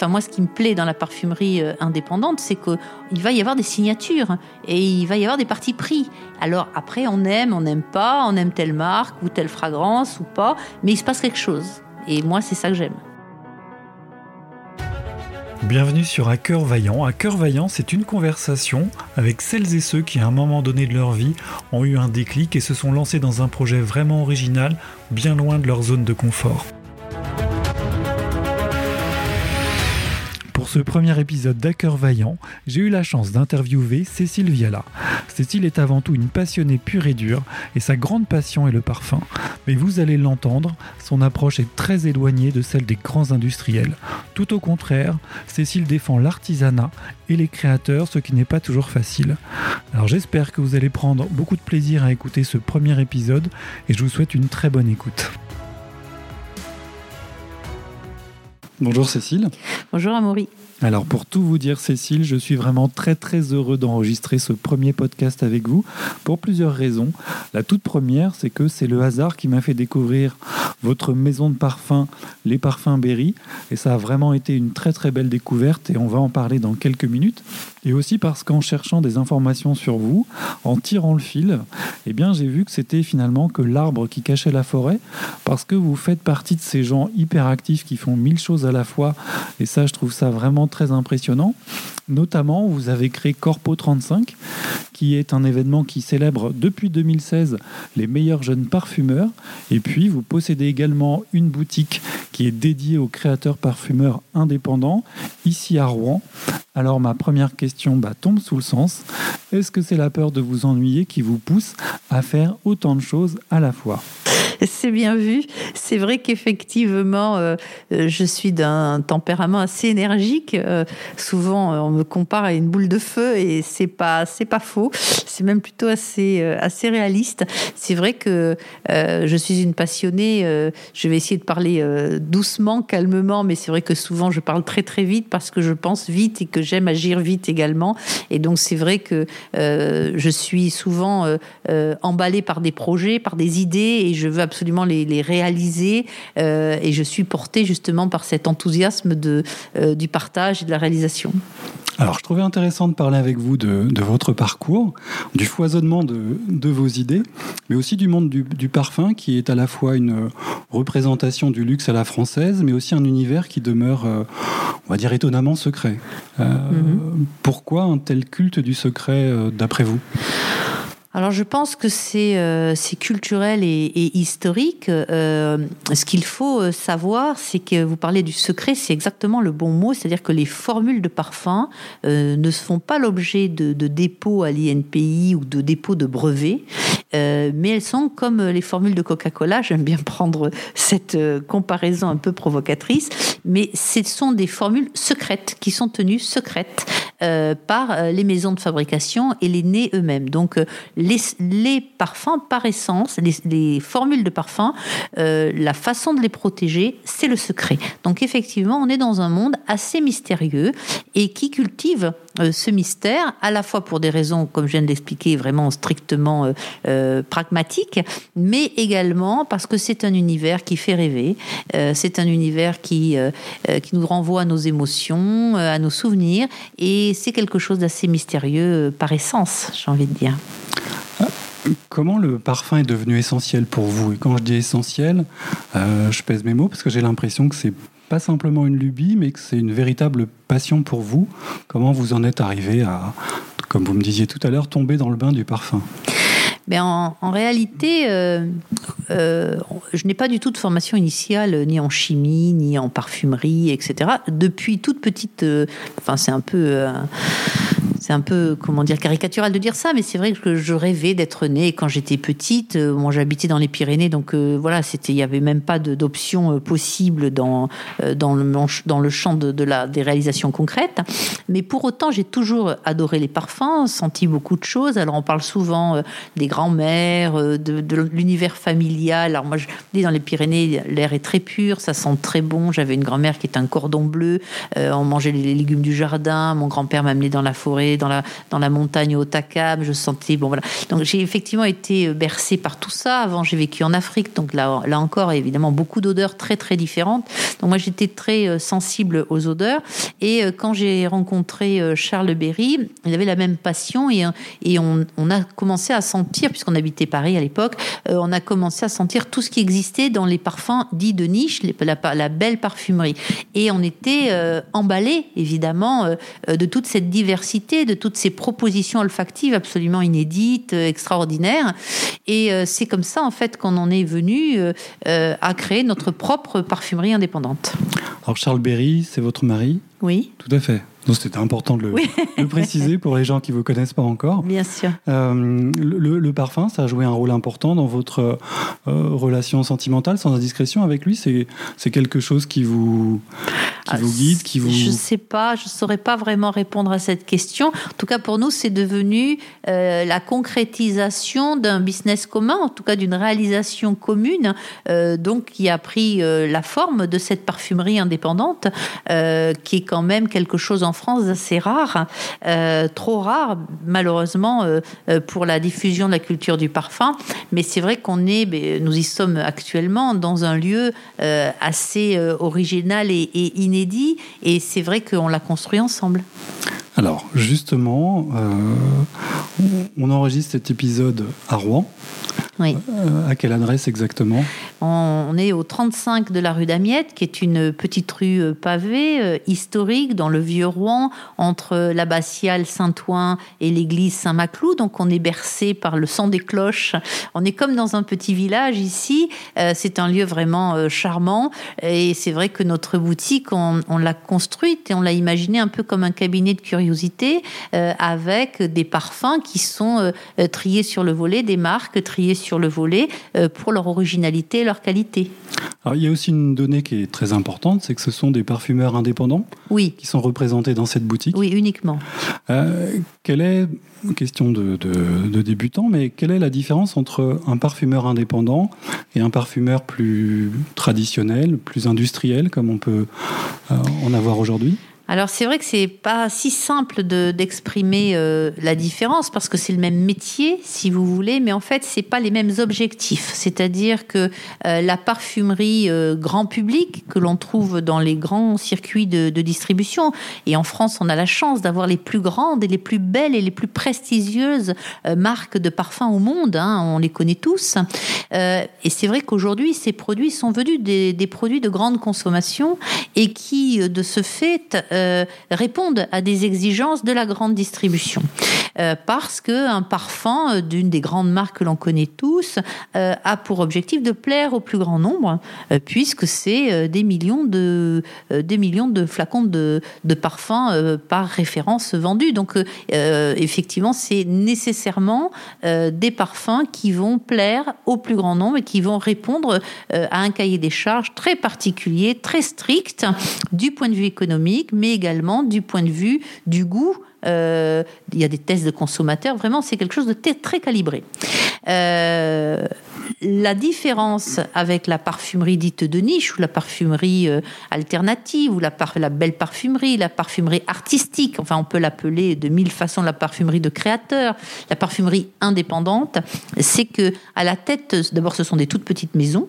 enfin moi, ce qui me plaît dans la parfumerie indépendante, c'est qu'il va y avoir des signatures et il va y avoir des parties pris. Alors après, on aime, on n'aime pas, on aime telle marque ou telle fragrance ou pas, mais il se passe quelque chose. Et moi, c'est ça que j'aime. Bienvenue sur À cœur vaillant. À cœur vaillant, c'est une conversation avec celles et ceux qui, à un moment donné de leur vie, ont eu un déclic et se sont lancés dans un projet vraiment original, bien loin de leur zone de confort. Ce premier épisode d'Hacker Vaillant, j'ai eu la chance d'interviewer Cécile Viala. Cécile est avant tout une passionnée pure et dure, et sa grande passion est le parfum. Mais vous allez l'entendre, son approche est très éloignée de celle des grands industriels. Tout au contraire, Cécile défend l'artisanat et les créateurs, ce qui n'est pas toujours facile. Alors j'espère que vous allez prendre beaucoup de plaisir à écouter ce premier épisode, et je vous souhaite une très bonne écoute. Bonjour Cécile. Bonjour Amaury. Alors pour tout vous dire Cécile, je suis vraiment très très heureux d'enregistrer ce premier podcast avec vous pour plusieurs raisons. La toute première, c'est que c'est le hasard qui m'a fait découvrir votre maison de parfum, les parfums Berry, et ça a vraiment été une très très belle découverte et on va en parler dans quelques minutes. Et aussi parce qu'en cherchant des informations sur vous, en tirant le fil, eh bien j'ai vu que c'était finalement que l'arbre qui cachait la forêt, parce que vous faites partie de ces gens hyper actifs qui font mille choses à la fois, et ça je trouve ça vraiment très impressionnant. Notamment, vous avez créé Corpo 35, qui est un événement qui célèbre depuis 2016 les meilleurs jeunes parfumeurs. Et puis, vous possédez également une boutique qui est dédiée aux créateurs parfumeurs indépendants, ici à Rouen. Alors, ma première question bah, tombe sous le sens. Est-ce que c'est la peur de vous ennuyer qui vous pousse à faire autant de choses à la fois? C'est bien vu. C'est vrai qu'effectivement, euh, euh, je suis d'un tempérament assez énergique. Euh, souvent, on me compare à une boule de feu et c'est pas, c'est pas faux. C'est même plutôt assez, assez réaliste. C'est vrai que je suis une passionnée. je vais essayer de parler doucement, calmement, mais c'est vrai que souvent je parle très très vite parce que je pense vite et que j'aime agir vite également. Et donc c'est vrai que je suis souvent emballée par des projets, par des idées et je veux absolument les, réaliser. Euh, et je suis portée justement par cet enthousiasme de, euh, du partage et de la réalisation. Alors, je trouvais intéressant de parler avec vous de, votre parcours, du foisonnement de, vos idées, mais aussi du monde du, parfum, qui est à la fois une représentation du luxe à la française, mais aussi un univers qui demeure, euh, on va dire, étonnamment secret. Mm-hmm. Pourquoi un tel culte du secret, d'après vous? Alors je pense que c'est euh, culturel et, et historique. Euh, ce qu'il faut euh, savoir, c'est que vous parlez du secret, c'est exactement le bon mot, c'est-à-dire que les formules de parfum euh, ne font pas l'objet de, de dépôts à l'INPI ou de dépôts de brevets, euh, mais elles sont comme les formules de Coca-Cola. J'aime bien prendre cette comparaison un peu provocatrice, mais ce sont des formules secrètes qui sont tenues secrètes par les maisons de fabrication et les nez eux-mêmes. Donc les, parfums par essence, les, formules de parfums, euh, la façon de les protéger, c'est le secret. Donc effectivement, on est dans un monde assez mystérieux et qui cultive euh, ce mystère, à la fois pour des raisons, comme je viens de l'expliquer, vraiment strictement euh, pragmatiques, mais également parce que c'est un univers qui fait rêver, c'est un univers qui, qui nous renvoie à nos émotions, à nos souvenirs, et c'est quelque chose d'assez mystérieux par essence, j'ai envie de dire. Comment le parfum est devenu essentiel pour vous? Et quand je dis essentiel, euh, je pèse mes mots parce que j'ai l'impression que c'est pas simplement une lubie, mais que c'est une véritable passion pour vous. Comment vous en êtes arrivé à, comme vous me disiez tout à l'heure, tomber dans le bain du parfum? Mais en, réalité, euh, euh, je n'ai pas du tout de formation initiale, ni en chimie, ni en parfumerie, etc. Depuis toute petite, enfin c'est un peu c'est un peu, comment dire, caricatural de dire ça, mais c'est vrai que je rêvais d'être née quand j'étais petite. Euh, moi, j'habitais dans les Pyrénées, donc euh, voilà, c'était, il n'y avait même pas d'option euh, possible dans, dans, le, dans le champ de, la, des réalisations concrètes. Mais pour autant, j'ai toujours adoré les parfums, senti beaucoup de choses. Alors, on parle souvent des grands-mères, de, l'univers familial. Alors, moi, je dis dans les Pyrénées, l'air est très pur, ça sent très bon. J'avais une grand-mère qui est un cordon bleu. on mangeait les légumes du jardin. Mon grand-père m'a amené dans la forêt dans la, montagne au Takam, je sentais, bon voilà. Donc j'ai effectivement été bercée par tout ça. Avant, j'ai vécu en Afrique, donc là, là encore, évidemment, beaucoup d'odeurs très très différentes. Donc moi, j'étais très sensible aux odeurs. Et quand j'ai rencontré Charles Berry, il avait la même passion et, on, a commencé à sentir, puisqu'on habitait Paris à l'époque, on a commencé à sentir tout ce qui existait dans les parfums dits de niche, la, belle parfumerie. Et on était euh, emballé, évidemment, euh, euh, de toute cette diversité, de toutes ces propositions olfactives absolument inédites, extraordinaires. Et c'est comme ça, en fait, qu'on en est venu à créer notre propre parfumerie indépendante. Alors, Charles Berry, c'est votre mari? Oui. Tout à fait. Donc c'était important de le, préciser pour les gens qui ne vous connaissent pas encore. Bien sûr. Euh, le, parfum, ça a joué un rôle important dans votre euh, relation sentimentale, sans indiscrétion avec lui? C'est quelque chose qui vous, qui vous guide, qui vous. Je ne sais pas, je ne saurais pas vraiment répondre à cette question. En tout cas, pour nous, c'est devenu euh, la concrétisation d'un business commun, en tout cas d'une réalisation commune, donc qui a pris la forme de cette parfumerie indépendante, qui est quand même quelque chose en France assez rare, euh, trop rare malheureusement euh, euh, pour la diffusion de la culture du parfum. Mais c'est vrai qu'on est, nous y sommes actuellement dans un lieu assez original et, et, inédit, et c'est vrai qu'on l'a construit ensemble. Alors justement, on enregistre cet épisode à Rouen. Oui. à quelle adresse exactement? On est au 35 de la rue d'Amiette, qui est une petite rue euh, pavée euh, historique dans le vieux Rouen, entre l'abbatiale Saint-Ouen et l'église Saint-Maclou. Donc on est bercé par le son des cloches. On est comme dans un petit village ici. Euh, c'est un lieu vraiment charmant. Et c'est vrai que notre boutique, on, l'a construite et on l'a imaginée un peu comme un cabinet de curiosité avec des parfums qui sont triés sur le volet, des marques triées sur le volet pour leur originalité, qualité. Alors, il y a aussi une donnée qui est très importante, c'est que ce sont des parfumeurs indépendants oui. qui sont représentés dans cette boutique. Oui, uniquement. Euh, quelle est, question de, de, débutant, mais quelle est la différence entre un parfumeur indépendant et un parfumeur plus traditionnel, plus industriel, comme on peut euh, en avoir aujourd'hui? Alors c'est vrai que c'est pas si simple d'exprimer euh, la différence parce que c'est le même métier, si vous voulez, mais en fait c'est pas les mêmes objectifs. C'est-à-dire que euh, la parfumerie euh, grand public que l'on trouve dans les grands circuits de, distribution, et en France on a la chance d'avoir les plus grandes et les plus belles et les plus prestigieuses marques de parfums au monde, hein, on les connaît tous. et c'est vrai qu'aujourd'hui ces produits sont venus des, produits de grande consommation et qui de ce fait euh, répondent à des exigences de la grande distribution. Euh, parce qu'un parfum euh, d'une des grandes marques que l'on connaît tous a pour objectif de plaire au plus grand nombre, puisque c'est des millions de des millions de flacons de, de parfums par référence vendus. Donc effectivement, c'est nécessairement des parfums qui vont plaire au plus grand nombre et qui vont répondre à un cahier des charges très particulier, très strict du point de vue économique, mais également du point de vue du goût. Euh, il y a des tests de consommateurs, vraiment, c'est quelque chose de très calibré. Euh, la différence avec la parfumerie dite de niche ou la parfumerie euh, alternative ou la, belle parfumerie, la parfumerie artistique, enfin on peut l'appeler de mille façons la parfumerie de créateur, la parfumerie indépendante, c'est que à la tête, d'abord ce sont des toutes petites maisons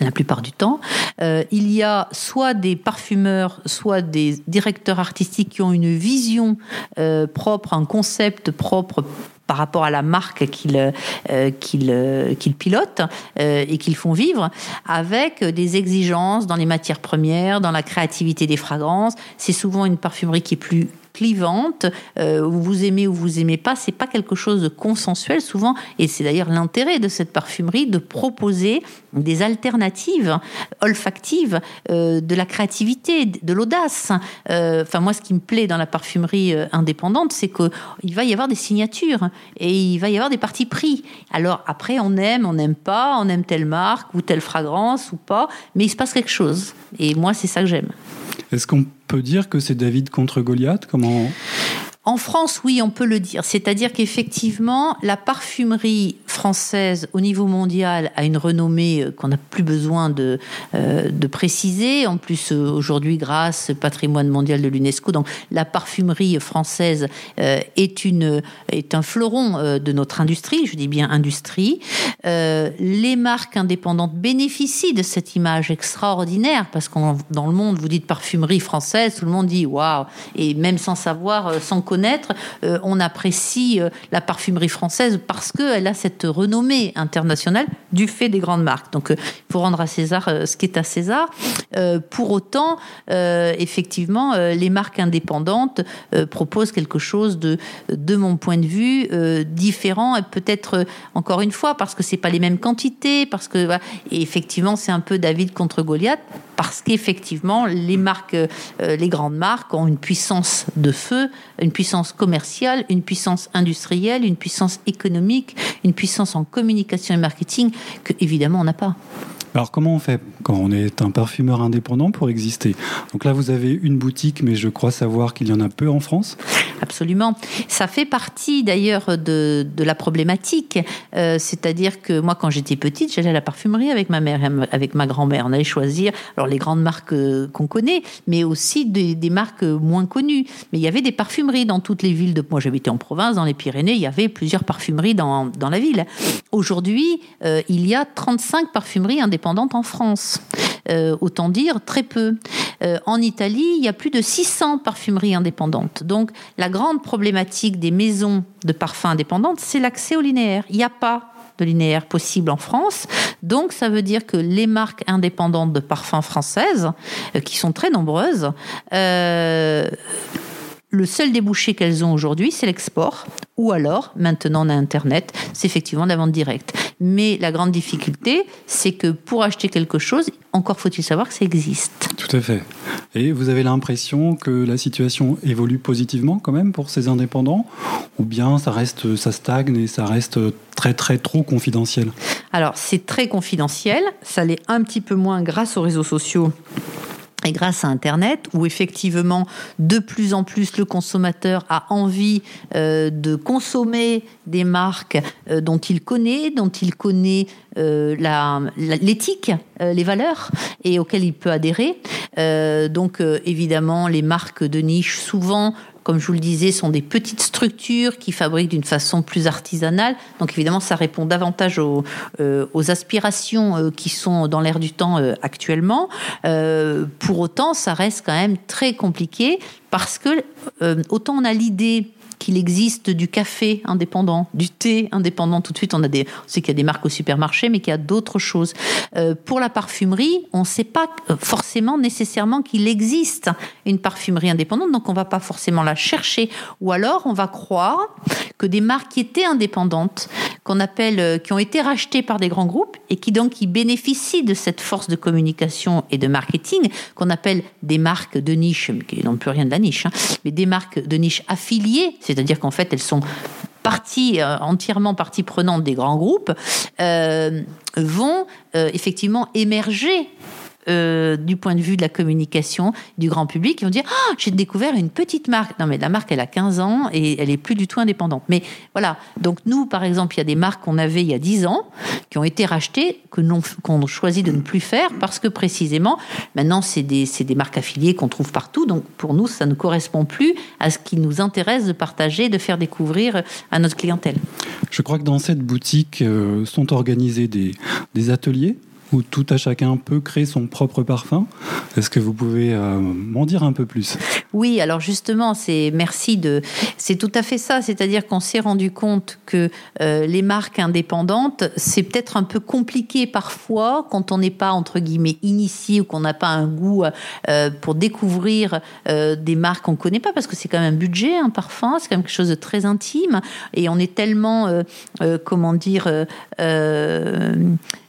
la plupart du temps. Euh, il y a soit des parfumeurs, soit des directeurs artistiques qui ont une vision euh, propre, un concept propre par rapport à la marque qu'ils euh, qu'ils pilotent et qu'ils font vivre, avec des exigences dans les matières premières, dans la créativité des fragrances. C'est souvent une parfumerie qui est plus clivante, euh, vous aimez ou vous aimez pas, c'est pas quelque chose de consensuel souvent, et c'est d'ailleurs l'intérêt de cette parfumerie de proposer des alternatives olfactives, euh, de la créativité, de l'audace. Euh, enfin moi, ce qui me plaît dans la parfumerie indépendante, c'est que il va y avoir des signatures et il va y avoir des parties pris. Alors après, on aime, on n'aime pas, on aime telle marque ou telle fragrance ou pas, mais il se passe quelque chose. Et moi, c'est ça que j'aime. Est-ce qu'on peut dire que c'est David contre Goliath Comment en France, oui, on peut le dire. C'est-à-dire qu'effectivement, la parfumerie française au niveau mondial a une renommée qu'on n'a plus besoin de, de préciser. En plus, aujourd'hui, grâce au patrimoine mondial de l'UNESCO, donc la parfumerie française est, une, est un fleuron de notre industrie, je dis bien industrie. les marques indépendantes bénéficient de cette image extraordinaire parce que dans le monde, vous dites parfumerie française, tout le monde dit waouh, et même sans savoir, sans connaître, on apprécie la parfumerie française parce qu'elle a cette renommée internationale du fait des grandes marques. Donc, il faut rendre à César ce qui est à César. pour autant, effectivement, les marques indépendantes proposent quelque chose de, de mon point de vue, différent et peut-être encore une fois parce que c'est pas les mêmes quantités, parce que et effectivement c'est un peu David contre Goliath parce qu'effectivement, les marques, euh, les grandes marques ont une puissance de feu, une puissance commerciale, une puissance industrielle, une puissance économique, une puissance en communication et marketing que évidemment on n'a pas. Alors comment on fait quand on est un parfumeur indépendant pour exister? Donc là, vous avez une boutique, mais je crois savoir qu'il y en a peu en France. Absolument. Ça fait partie d'ailleurs de, la problématique. Euh, c'est-à-dire que moi, quand j'étais petite, j'allais à la parfumerie avec ma mère, avec ma grand-mère. On allait choisir alors les grandes marques euh, qu'on connaît, mais aussi des, marques moins connues. Mais il y avait des parfumeries dans toutes les villes. De... Moi, j'habitais en province, dans les Pyrénées, il y avait plusieurs parfumeries dans, dans la ville. Aujourd'hui, euh, il y a 35 parfumeries indépendantes en France. autant dire très peu. en Italie, il y a plus de 600 parfumeries indépendantes. Donc la grande problématique des maisons de parfums indépendantes, c'est l'accès au linéaire. Il n'y a pas de linéaire possible en France. Donc, ça veut dire que les marques indépendantes de parfums françaises, euh, qui sont très nombreuses, euh, le seul débouché qu'elles ont aujourd'hui, c'est l'export. Ou alors, maintenant on a Internet, c'est effectivement la vente directe. Mais la grande difficulté, c'est que pour acheter quelque chose, encore faut-il savoir que ça existe. Tout à fait. Et vous avez l'impression que la situation évolue positivement quand même pour ces indépendants? Ou bien ça reste, ça stagne et ça reste très très trop confidentiel? Alors c'est très confidentiel, ça l'est un petit peu moins grâce aux réseaux sociaux et grâce à Internet, où effectivement, de plus en plus, le consommateur a envie euh, de consommer des marques euh, dont il connaît, dont il connaît euh, l'éthique, les valeurs, et auxquelles il peut adhérer. donc, évidemment, les marques de niche, souvent, comme je vous le disais, sont des petites structures qui fabriquent d'une façon plus artisanale. Donc évidemment, ça répond davantage aux, euh, aspirations euh, qui sont dans l'air du temps euh, actuellement. pour autant, ça reste quand même très compliqué parce que autant on a l'idée qu'il existe du café indépendant, du thé indépendant. Tout de suite, on a des, on sait qu'il y a des marques au supermarché, mais qu'il y a d'autres choses. Euh, pour la parfumerie, on ne sait pas euh, forcément nécessairement qu'il existe une parfumerie indépendante, donc on va pas forcément la chercher. Ou alors, on va croire que des marques qui étaient indépendantes, qu'on appelle, euh, qui ont été rachetées par des grands groupes et qui donc bénéficient de cette force de communication et de marketing, qu'on appelle des marques de niche, qui n'ont plus rien de la niche, hein, mais des marques de niche affiliées c'est-à-dire qu'en fait, elles sont partie, euh, entièrement partie prenante des grands groupes, euh, vont euh, effectivement émerger euh, du point de vue de la communication du grand public, ils vont dire ah, j'ai découvert une petite marque. Non, mais la marque, elle a 15 ans et elle est plus du tout indépendante. Mais voilà. Donc, nous, par exemple, il y a des marques qu'on avait il y a 10 ans qui ont été rachetées, que qu'on choisit de ne plus faire parce que précisément, maintenant, c'est des, des marques affiliées qu'on trouve partout. Donc, pour nous, ça ne correspond plus à ce qui nous intéresse de partager, de faire découvrir à notre clientèle. Je crois que dans cette boutique euh, sont organisés des, des ateliers où tout à chacun peut créer son propre parfum. Est-ce que vous pouvez euh, m'en dire un peu plus? Oui, alors justement, c'est merci de, c'est tout à fait ça. C'est-à-dire qu'on s'est rendu compte que euh, les marques indépendantes, c'est peut-être un peu compliqué parfois quand on n'est pas entre guillemets initié ou qu'on n'a pas un goût euh, pour découvrir des marques qu'on connaît pas, parce que c'est quand même un budget, un parfum, c'est quand même quelque chose de très intime, et on est tellement, comment dire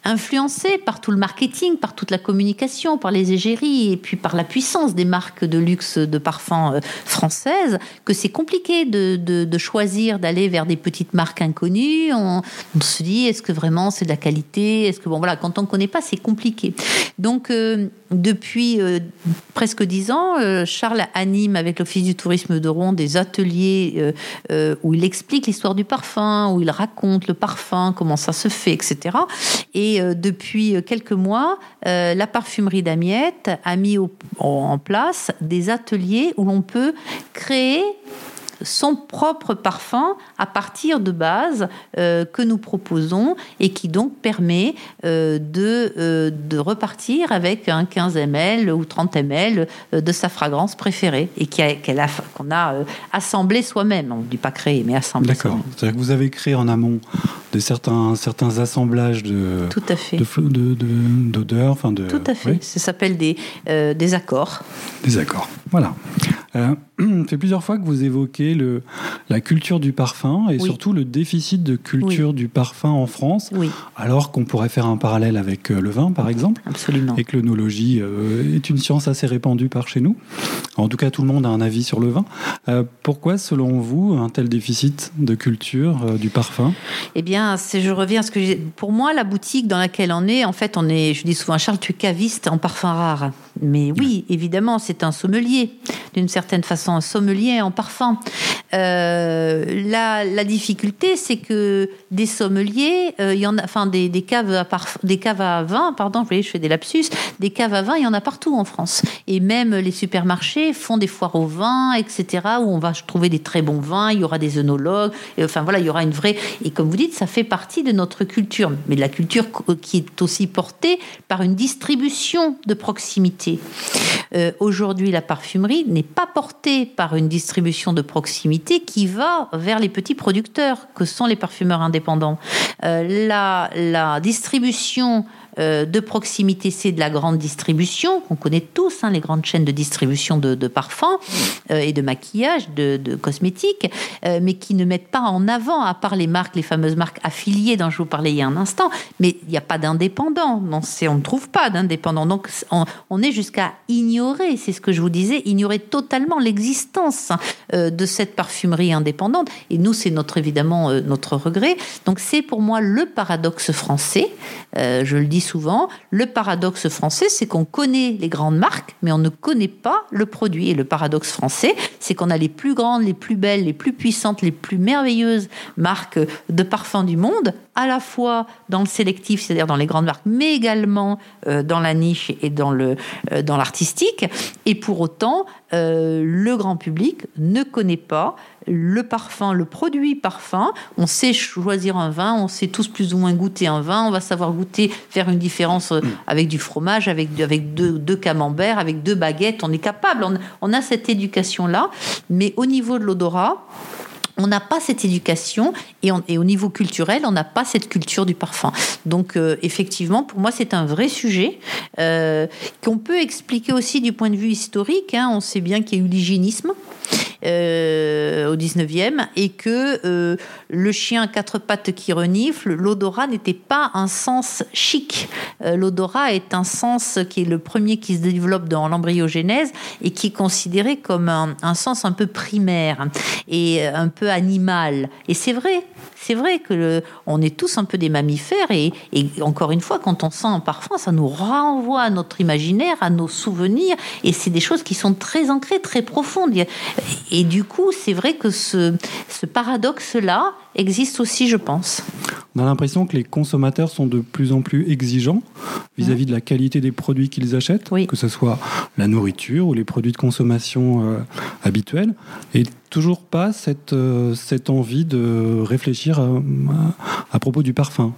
influencé par tout le marketing, par toute la communication, par les égéries et puis par la puissance des marques de luxe de parfums euh, françaises, que c'est compliqué de, choisir d'aller vers des petites marques inconnues. On, se dit, est-ce que vraiment c'est de la qualité? Est-ce que bon voilà, quand on ne connaît pas, c'est compliqué. Donc euh, depuis presque dix ans, Charles anime avec l'Office du tourisme de Rouen des ateliers où il explique l'histoire du parfum, où il raconte le parfum, comment ça se fait, etc. Et depuis quelques mois, la parfumerie d'Amiette a mis en place des ateliers où l'on peut créer son propre parfum à partir de bases euh, que nous proposons et qui donc permet euh, de, euh, de repartir avec un 15 ml ou 30 ml de sa fragrance préférée et qu'on a, assemblé soi-même. On ne dit pas créé, mais assemblé. D'accord. C'est-à-dire que vous avez créé en amont de certains, certains assemblages de Tout à fait. d'odeurs. enfin de, Tout à fait. Ça s'appelle des, des accords. Des accords. Voilà. Euh, fait plusieurs fois que vous évoquez le, la culture du parfum et surtout le déficit de culture du parfum en France, oui. alors qu'on pourrait faire un parallèle avec euh, le vin, par exemple. Absolument. Et que l'œnologie euh, est une science assez répandue par chez nous. En tout cas, tout le monde a un avis sur le vin. Euh, pourquoi, selon vous, un tel déficit de culture du parfum? Eh bien, je reviens à ce que pour moi, la boutique dans laquelle on est, en fait, on est, je dis souvent, Charles, tu es caviste en parfum rare. Mais oui, évidemment, c'est un sommelier, d'une certaine façon, un sommelier en parfum. Euh, la, difficulté, c'est que des sommeliers, euh, il y en a, enfin des, caves à des caves à vin, pardon, je fais des lapsus, des caves à vin, il y en a partout en France. Et même les supermarchés font des foires au vin, etc., où on va trouver des très bons vins. Il y aura des œnologues. Et, enfin voilà, il y aura une vraie. Et comme vous dites, ça fait partie de notre culture, mais de la culture qui est aussi portée par une distribution de proximité. Euh, aujourd'hui, la parfumerie n'est pas portée par une distribution de proximité qui va vers les petits producteurs que sont les parfumeurs indépendants. Euh, la, la distribution euh, de proximité, c'est de la grande distribution, qu'on connaît tous, hein, les grandes chaînes de distribution de, parfums euh, et de maquillage, de, cosmétiques, euh, mais qui ne mettent pas en avant, à part les marques, les fameuses marques affiliées dont je vous parlais il y a un instant, mais il n'y a pas d'indépendants. On ne trouve pas d'indépendants. Donc on, est jusqu'à ignorer, c'est ce que je vous disais, ignorer totalement l'existence de cette parfumerie indépendante. Et nous, c'est notre évidemment notre regret. Donc c'est pour moi le paradoxe français. je le dis souvent, le paradoxe français, c'est qu'on connaît les grandes marques, mais on ne connaît pas le produit. Et le paradoxe français, c'est qu'on a les plus grandes, les plus belles, les plus puissantes, les plus merveilleuses marques de parfums du monde, à la fois dans le sélectif, c'est-à-dire dans les grandes marques, mais également euh, dans la niche et dans euh, dans l'artistique. Et pour autant, euh, le grand public ne connaît pas le parfum, le produit parfum. On sait choisir un vin, on sait tous plus ou moins goûter un vin, on va savoir goûter, faire une différence mm. avec du fromage, avec, avec deux, deux camemberts, avec deux baguettes. On est capable, on, on a cette éducation-là. Mais au niveau de l'odorat, on n'a pas cette éducation et, au niveau culturel, on n'a pas cette culture du parfum. Donc euh, effectivement, pour moi, c'est un vrai sujet euh, qu'on peut expliquer aussi du point de vue historique. Hein. On sait bien qu'il y a eu l'hygiénisme euh, au 19e et que euh, le chien à quatre pattes qui renifle, l'odorat n'était pas un sens chic. Euh, l'odorat est un sens qui est le premier qui se développe dans l'embryogénèse et qui est considéré comme un, sens un peu primaire et un peu animal. Et c'est vrai, c'est vrai que on est tous un peu des mammifères et, encore une fois, quand on sent un parfum, ça nous renvoie à notre imaginaire, à nos souvenirs et c'est des choses qui sont très ancrées, très profondes. Et du coup, c'est vrai que ce, ce paradoxe-là existe aussi, je pense. On a l'impression que les consommateurs sont de plus en plus exigeants vis-à-vis de la qualité des produits qu'ils achètent, que ce soit la nourriture ou les produits de consommation euh, habituels, et toujours pas cette, euh, cette envie de réfléchir à propos du parfum.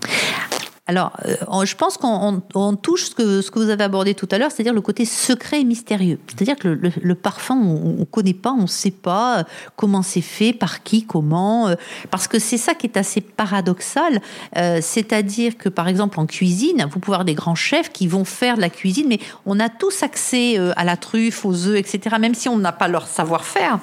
Alors, euh, je pense qu'on touche ce que, vous avez abordé tout à l'heure, c'est-à-dire le côté secret et mystérieux. C'est-à-dire que le, parfum, on ne connaît pas, on ne sait pas euh, comment c'est fait, par qui, comment. Euh, parce que c'est ça qui est assez paradoxal. c'est-à-dire que, par exemple, en cuisine, vous pouvez avoir des grands chefs qui vont faire de la cuisine, mais on a tous accès à la truffe, aux œufs, etc., même si on n'a pas leur savoir-faire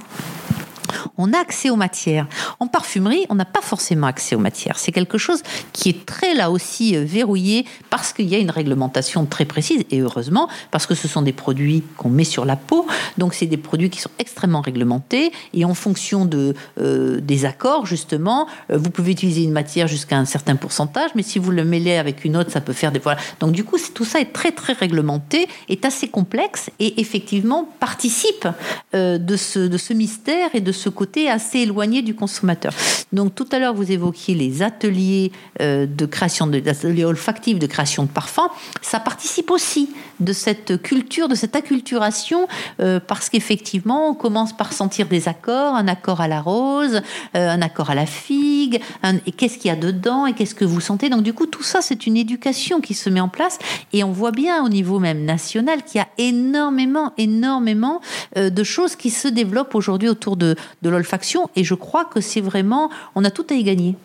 on a accès aux matières. En parfumerie, on n'a pas forcément accès aux matières. C'est quelque chose qui est très là aussi euh, verrouillé parce qu'il y a une réglementation très précise et heureusement parce que ce sont des produits qu'on met sur la peau. Donc c'est des produits qui sont extrêmement réglementés et en fonction de euh, des accords justement, euh, vous pouvez utiliser une matière jusqu'à un certain pourcentage, mais si vous le mêlez avec une autre, ça peut faire des voilà. Donc du coup, tout ça est très très réglementé, est assez complexe et effectivement participe de ce de ce mystère et de ce côté assez éloigné du consommateur. Donc tout à l'heure, vous évoquiez les ateliers euh, de création, de, ateliers olfactifs de création de parfums. Ça participe aussi de cette culture, de cette acculturation, euh, parce qu'effectivement, on commence par sentir des accords, un accord à la rose, euh, un accord à la figue, et qu'est-ce qu'il y a dedans, et qu'est-ce que vous sentez. Donc du coup, tout ça, c'est une éducation qui se met en place, et on voit bien au niveau même national qu'il y a énormément, énormément de choses qui se développent aujourd'hui autour de, de l'olfaction, et je crois que c'est vraiment, on a tout à y gagner.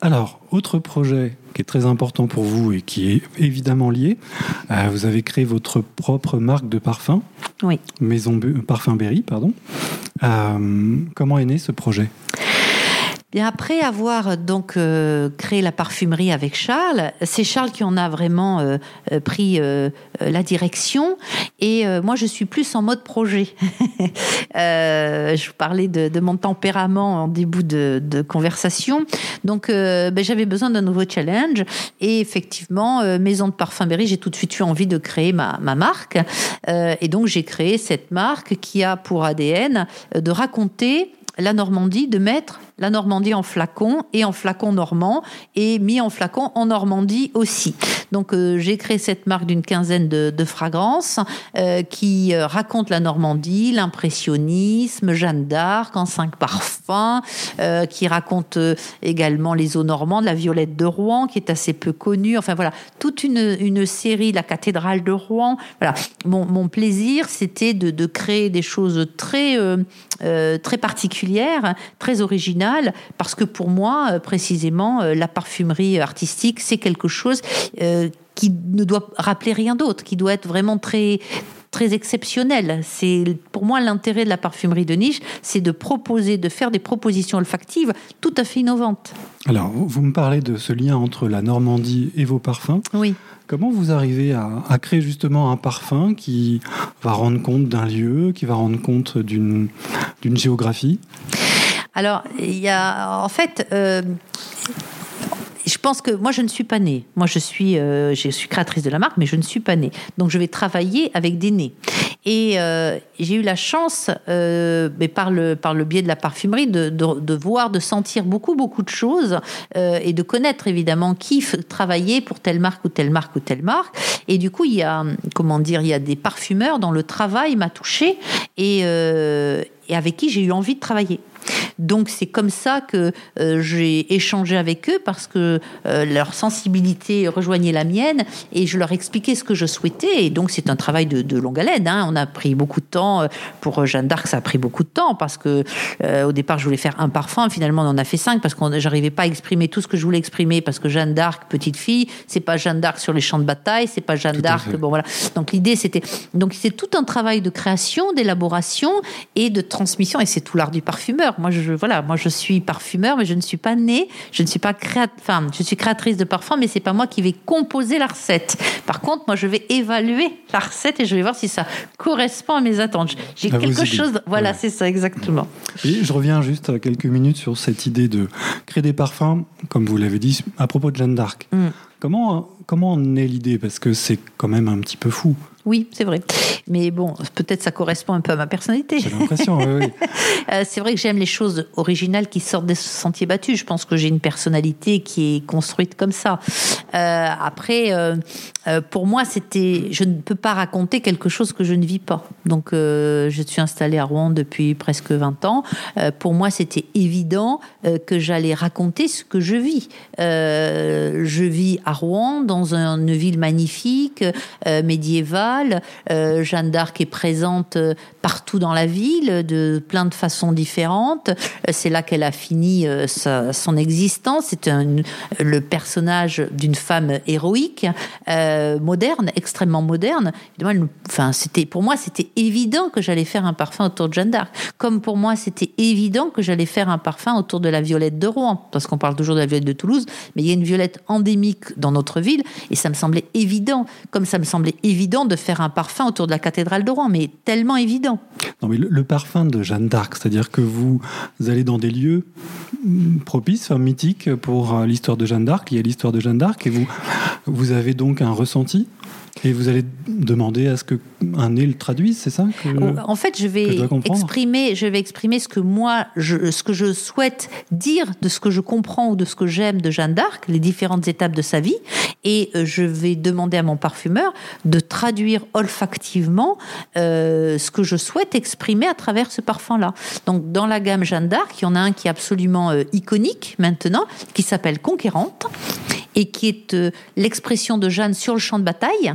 Alors, autre projet qui est très important pour vous et qui est évidemment lié, euh, vous avez créé votre propre marque de parfum. Oui. Maison Parfum Berry, pardon. Euh, comment est né ce projet? Après avoir donc euh, créé la parfumerie avec Charles, c'est Charles qui en a vraiment euh, euh, pris la direction. Et moi, je suis plus en mode projet. je vous parlais de, mon tempérament en début de, conversation. Donc, ben, j'avais besoin d'un nouveau challenge. Et effectivement, Maison de Parfumerie, j'ai tout de suite eu envie de créer ma, ma marque. et donc, j'ai créé cette marque qui a pour ADN de raconter la Normandie, de mettre la Normandie en flacon et en flacon normand et mis en flacon en Normandie aussi. Donc euh, j'ai créé cette marque d'une quinzaine de, fragrances euh, qui euh, raconte la Normandie, l'impressionnisme, Jeanne d'Arc en cinq parfums, qui raconte également les eaux normandes, la violette de Rouen qui est assez peu connue. Enfin voilà, toute une, une série, la cathédrale de Rouen. Voilà, mon, mon plaisir c'était de, de, créer des choses très très particulières, très originales parce que pour moi, euh, précisément, euh, la parfumerie artistique, c'est quelque chose euh, qui ne doit rappeler rien d'autre, qui doit être vraiment très très exceptionnel. C'est pour moi l'intérêt de la parfumerie de niche, c'est de proposer, de faire des propositions olfactives tout à fait innovantes. Alors, vous me parlez de ce lien entre la Normandie et vos parfums. Oui. Comment vous arrivez à, créer justement un parfum qui va rendre compte d'un lieu, qui va rendre compte d'une géographie? Alors, il y a, en fait, euh, je pense que moi, je ne suis pas née. Moi, je suis, euh, je suis créatrice de la marque, mais je ne suis pas née. Donc, je vais travailler avec des nés. Et euh, j'ai eu la chance, mais par le, par le biais de la parfumerie, de, de, voir, de sentir beaucoup, beaucoup de choses et de connaître évidemment qui travaillait pour telle marque ou telle marque ou telle marque. Et du coup, il y a, comment dire, il y a des parfumeurs dont le travail m'a touchée et, et avec qui j'ai eu envie de travailler. Donc c'est comme ça que euh, j'ai échangé avec eux parce que euh, leur sensibilité rejoignait la mienne et je leur expliquais ce que je souhaitais. Et donc c'est un travail de, longue haleine. Hein. On a pris beaucoup de temps. Euh, pour Jeanne d'Arc, ça a pris beaucoup de temps parce que au départ je voulais faire un parfum. Finalement on en a fait cinq parce que j'arrivais pas à exprimer tout ce que je voulais exprimer parce que Jeanne d'Arc, petite fille, c'est pas Jeanne d'Arc sur les champs de bataille, c'est pas Jeanne d'Arc. Bon voilà. Donc l'idée c'était donc c'est tout un travail de création, d'élaboration et de transmission et c'est tout l'art du parfumeur. Moi je voilà, moi je suis parfumeur, mais je ne suis pas née, je ne suis pas créat, enfin, je suis créatrice de parfum, mais c'est pas moi qui vais composer la recette. Par contre, moi je vais évaluer la recette et je vais voir si ça correspond à mes attentes. J'ai quelque chose, voilà, c'est ça exactement. Et je reviens juste à quelques minutes sur cette idée de créer des parfums, comme vous l'avez dit, à propos de Jeanne d'Arc. Mm. Comment, comment en est l'idée? Parce que c'est quand même un petit peu fou. Oui, c'est vrai. Mais bon, peut-être ça correspond un peu à ma personnalité. J'ai l'impression, oui. Euh, c'est vrai que j'aime les choses originales qui sortent des sentiers battus. Je pense que j'ai une personnalité qui est construite comme ça. Euh, après, euh, pour moi, c'était, je ne peux pas raconter quelque chose que je ne vis pas. Donc, je suis installée à Rouen depuis presque 20 ans. pour moi, c'était évident que j'allais raconter ce que je vis. je vis à Rouen, dans une ville magnifique, médiévale euh, Jeanne d'Arc est présente euh, partout dans la ville, de plein de façons différentes. C'est là qu'elle a fini sa, son existence. C'est le personnage d'une femme héroïque, moderne, extrêmement moderne. Enfin, c'était pour moi, c'était évident que j'allais faire un parfum autour de Jeanne d'Arc. Comme pour moi, c'était évident que j'allais faire un parfum autour de la violette de Rouen, parce qu'on parle toujours de la violette de Toulouse, mais il y a une violette endémique dans notre ville, et ça me semblait évident, comme ça me semblait évident de faire un parfum autour de la cathédrale de Rouen, mais tellement évident. Non, mais le, parfum de Jeanne d'Arc, c'est-à-dire que vous allez dans des lieux propices, mythiques pour euh, l'histoire de Jeanne d'Arc, il y a l'histoire de Jeanne d'Arc, et vous, vous avez donc un ressenti? Et vous allez demander à ce que un nez le traduise, c'est ça En fait, je vais exprimer, je vais exprimer ce que moi, je, ce que je souhaite dire de ce que je comprends ou de ce que j'aime de Jeanne d'Arc, les différentes étapes de sa vie, et euh, je vais demander à mon parfumeur de traduire olfactivement euh, ce que je souhaite exprimer à travers ce parfum-là. Donc, dans la gamme Jeanne d'Arc, il y en a un qui est absolument euh, iconique maintenant, qui s'appelle Conquérante et qui est euh, l'expression de Jeanne sur le champ de bataille,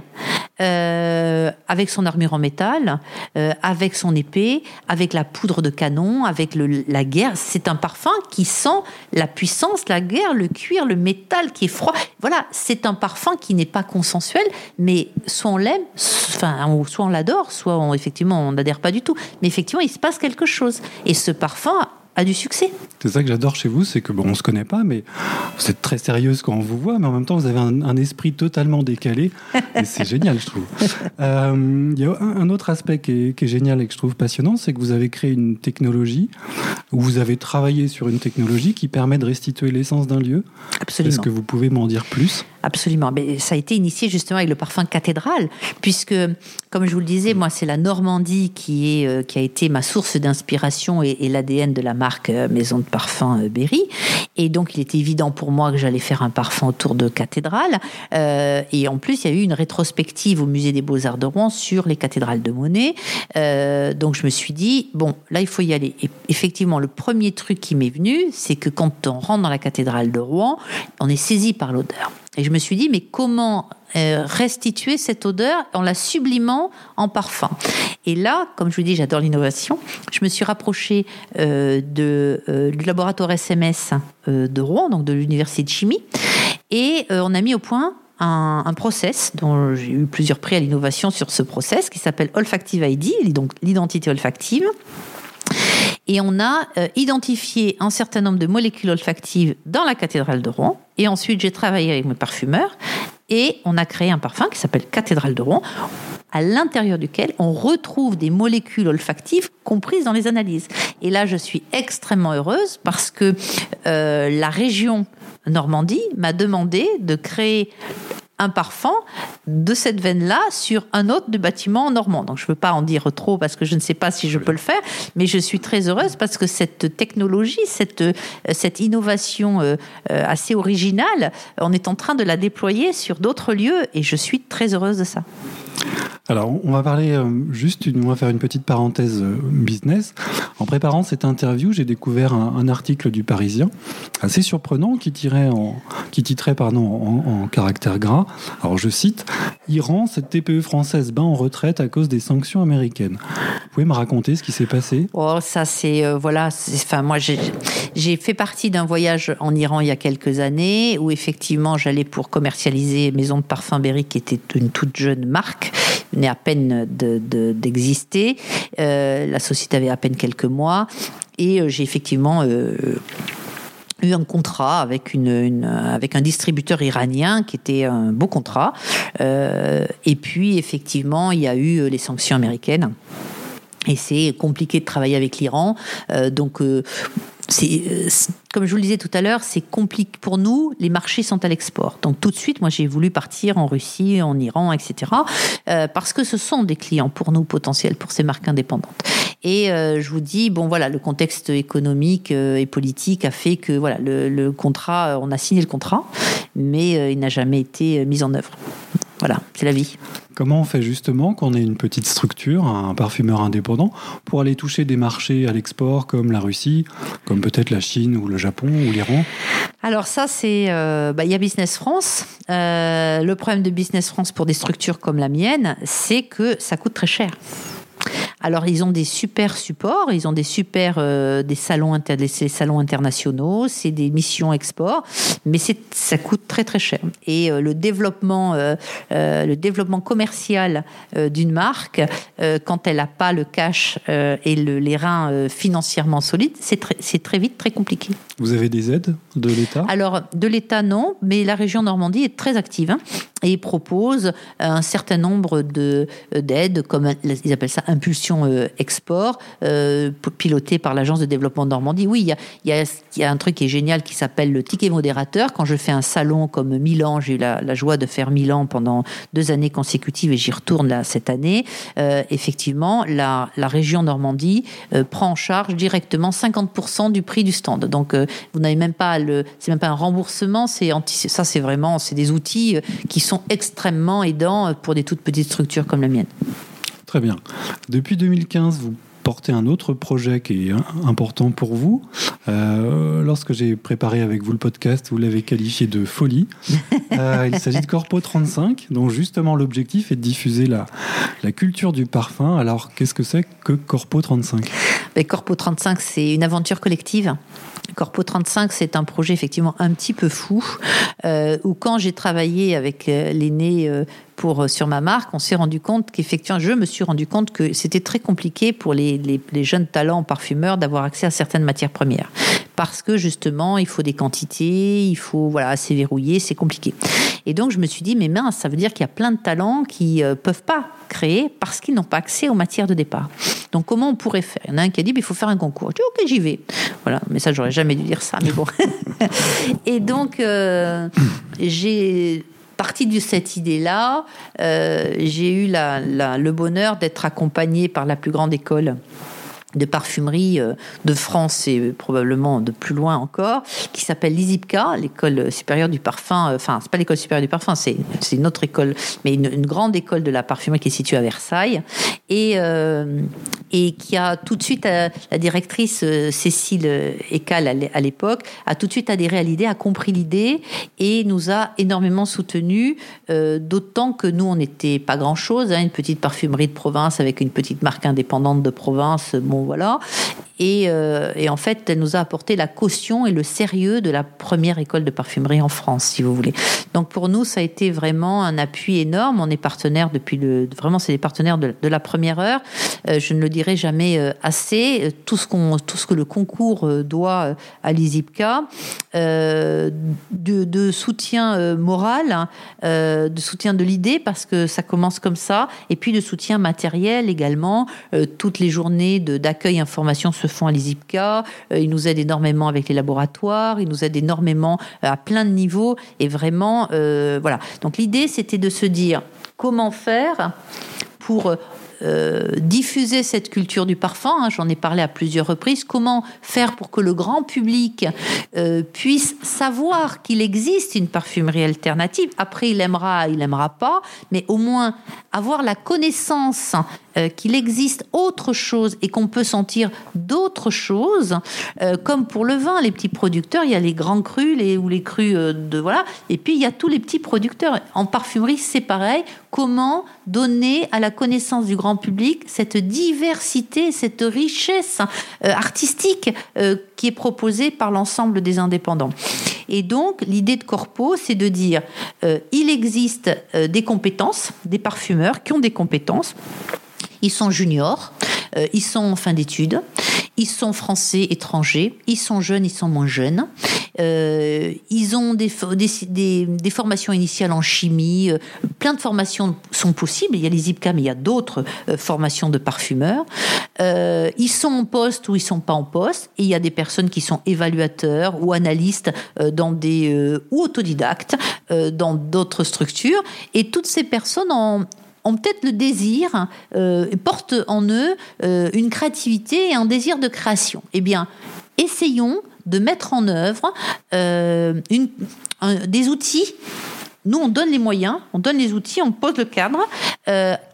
euh, avec son armure en métal, euh, avec son épée, avec la poudre de canon, avec la guerre. C'est un parfum qui sent la puissance, la guerre, le cuir, le métal qui est froid. Voilà, c'est un parfum qui n'est pas consensuel, mais soit on l'aime, enfin, soit on l'adore, soit on, effectivement on n'adhère pas du tout. Mais effectivement, il se passe quelque chose. Et ce parfum a du succès. C'est ça que j'adore chez vous, c'est que bon, on se connaît pas, mais vous êtes très sérieuse quand on vous voit, mais en même temps, vous avez un, esprit totalement décalé, et c'est génial, je trouve. Euh, il y a un, autre aspect qui est, génial et que je trouve passionnant, c'est que vous avez créé une technologie, ou vous avez travaillé sur une technologie qui permet de restituer l'essence d'un lieu. Absolument. Est-ce que vous pouvez m'en dire plus? Absolument. Mais ça a été initié justement avec le parfum cathédrale, puisque, comme je vous le disais, moi, c'est la Normandie qui, est, euh, qui a été ma source d'inspiration et, et l'ADN de la marque euh, Maison de Parfum euh, Berry. Et donc, il était évident pour moi que j'allais faire un parfum autour de cathédrale. et en plus, il y a eu une rétrospective au Musée des Beaux-Arts de Rouen sur les cathédrales de Monet. donc, je me suis dit, bon, là, il faut y aller. Et effectivement, le premier truc qui m'est venu, c'est que quand on rentre dans la cathédrale de Rouen, on est saisi par l'odeur. Et je me suis dit, mais comment euh, restituer cette odeur en la sublimant en parfum? Et là, comme je vous dis, j'adore l'innovation. Je me suis rapprochée euh, euh, du laboratoire SMS de Rouen, donc de l'université de chimie, et on a mis au point un, un, process dont j'ai eu plusieurs prix à l'innovation sur ce process qui s'appelle Olfactive ID, donc l'identité olfactive. Et on a euh, identifié un certain nombre de molécules olfactives dans la cathédrale de Rouen. Et ensuite, j'ai travaillé avec mes parfumeurs et on a créé un parfum qui s'appelle Cathédrale de Rouen à l'intérieur duquel on retrouve des molécules olfactives comprises dans les analyses. Et là, je suis extrêmement heureuse parce que euh, la région Normandie m'a demandé de créer un parfum de cette veine-là sur un autre de bâtiment normand. Donc je ne veux pas en dire trop parce que je ne sais pas si je peux le faire, mais je suis très heureuse parce que cette technologie, cette, euh, cette innovation euh, euh, assez originale, on est en train de la déployer sur d'autres lieux et je suis très heureuse de ça. Alors, on va parler euh, juste, on va faire une petite parenthèse euh, business. En préparant cette interview, j'ai découvert un, article du Parisien assez surprenant qui tirait qui titrait pardon en, caractère gras. Alors, je cite Iran, cette TPE française bat en retraite à cause des sanctions américaines. Vous pouvez me raconter ce qui s'est passé? Oh, ça c'est euh, voilà. Enfin, moi j'ai fait partie d'un voyage en Iran il y a quelques années où effectivement j'allais pour commercialiser Maison de Parfum Berry qui était une toute jeune marque à peine d'exister. Euh, la société avait à peine quelques mois. Et euh, j'ai effectivement euh, eu un contrat avec un distributeur iranien qui était un beau contrat. et puis, effectivement, il y a eu les sanctions américaines. Et c'est compliqué de travailler avec l'Iran. donc, c'est comme je vous le disais tout à l'heure, c'est compliqué pour nous. Les marchés sont à l'export. Donc tout de suite, moi, j'ai voulu partir en Russie, en Iran, etc. Euh, parce que ce sont des clients pour nous potentiels pour ces marques indépendantes. Et euh, je vous dis, bon voilà, le contexte économique euh, et politique a fait que voilà, le, le contrat, on a signé le contrat, mais il n'a jamais été mis en œuvre. Voilà, c'est la vie. Comment on fait justement qu'on ait une petite structure, un parfumeur indépendant, pour aller toucher des marchés à l'export comme la Russie, comme peut-être la Chine ou le Japon ou l'Iran? Alors ça, c'est... Euh, bah, il y a Business France. Euh, le problème de Business France pour des structures comme la mienne, c'est que ça coûte très cher. Alors, ils ont des super supports, ils ont des super euh, des salons, inter, des salons internationaux, c'est des missions export, mais ça coûte très très cher. Et euh, le développement, euh, le développement commercial d'une marque, quand elle n'a pas le cash et le, les reins financièrement solides, c'est très, très vite très compliqué. Vous avez des aides de l'État? Alors, de l'État, non, mais la région Normandie est très active hein, et propose un certain nombre d'aides, comme ils appellent ça impulsion euh, export, euh, pilotée par l'Agence de développement de Normandie. Oui, il y a, un truc qui est génial qui s'appelle le ticket modérateur. Quand je fais un salon comme Milan, j'ai eu la, joie de faire Milan pendant deux années consécutives et j'y retourne cette année. Euh, effectivement, la, région Normandie prend en charge directement 50% du prix du stand. Donc, vous n'avez même pas c'est même pas un remboursement, ça, c'est vraiment, c'est des outils qui sont extrêmement aidants pour des toutes petites structures comme la mienne. Très bien. Depuis 2015, vous portez un autre projet qui est important pour vous. Euh, lorsque j'ai préparé avec vous le podcast, vous l'avez qualifié de folie. Euh, il s'agit de Corpo 35, dont justement l'objectif est de diffuser la, la culture du parfum. Alors, qu'est-ce que c'est que Corpo 35 Mais Corpo 35, c'est une aventure collective Corpo 35, c'est un projet effectivement un petit peu fou, euh, où quand j'ai travaillé avec euh, l'aîné pour sur ma marque, on s'est rendu compte qu'effectivement, je me suis rendu compte que c'était très compliqué pour les, jeunes talents parfumeurs d'avoir accès à certaines matières premières, parce que justement, il faut des quantités, il faut voilà, c'est verrouillé, c'est compliqué. Et donc, je me suis dit, mais mince, ça veut dire qu'il y a plein de talents qui ne peuvent pas créer parce qu'ils n'ont pas accès aux matières de départ. Donc comment on pourrait faire? Il y en a un qui a dit, il faut faire un concours. Je dis, ok, j'y vais. Voilà, mais ça, j'aurais jamais dû dire ça, mais bon. et donc, euh, j'ai parti de cette idée-là. Euh, j'ai eu le bonheur d'être accompagnée par la plus grande école de parfumerie euh, de France et probablement de plus loin encore, qui s'appelle l'ISIPCA, l'école supérieure du parfum. Euh, enfin, c'est pas l'école supérieure du parfum, c'est une autre école, mais une, grande école de la parfumerie qui est située à Versailles et euh, et qui a tout de suite la directrice Cécile Ecal à l'époque a tout de suite adhéré à l'idée, a compris l'idée et nous a énormément soutenus, d'autant que nous on n'était pas grand chose, hein, une petite parfumerie de province avec une petite marque indépendante de province. Voilà. Euh, et, en fait, elle nous a apporté la caution et le sérieux de la première école de parfumerie en France, si vous voulez. Donc pour nous, ça a été vraiment un appui énorme. On est partenaire depuis le, vraiment, c'est des partenaires de, la première heure. Euh, je ne le dirai jamais euh, assez. Tout ce qu'on, tout ce que le concours doit à l'ISIPCA, de, de, soutien moral, hein, de soutien de l'idée, parce que ça commence comme ça, et puis de soutien matériel également. toutes les journées de d'accueil information se font à l'ISIPCA. Euh, il nous aide énormément avec les laboratoires. Il nous aide énormément euh, à plein de niveaux. Et vraiment, euh, voilà. Donc l'idée, c'était de se dire comment faire pour diffuser cette culture du parfum, hein, j'en ai parlé à plusieurs reprises, comment faire pour que le grand public puisse savoir qu'il existe une parfumerie alternative. Après, il aimera, il aimera pas, mais au moins avoir la connaissance euh, qu'il existe autre chose et qu'on peut sentir d'autres choses, euh, comme pour le vin, les petits producteurs, il y a les grands crus ou les crus euh, de voilà, et puis il y a tous les petits producteurs. En parfumerie, c'est pareil. Comment donner à la connaissance du grand public cette diversité, cette richesse artistique qui est proposée par l'ensemble des indépendants? Et donc, l'idée de Corpo, c'est de dire il existe des compétences, des parfumeurs qui ont des compétences ils sont juniors, euh, ils sont en fin d'études, ils sont français, étrangers, ils sont jeunes, ils sont moins jeunes. Euh, ils ont des, formations initiales en chimie, euh, plein de formations sont possibles. Il y a les IPCA, mais il y a d'autres formations de parfumeurs. ils sont en poste ou ils sont pas en poste. Et il y a des personnes qui sont évaluateurs ou analystes dans des ou autodidactes dans d'autres structures. Et toutes ces personnes ont, ont peut-être le désir, euh, portent en eux euh, une créativité et un désir de création. Eh bien, essayons de mettre en œuvre euh, des outils nous, on donne les moyens, on donne les outils, on pose le cadre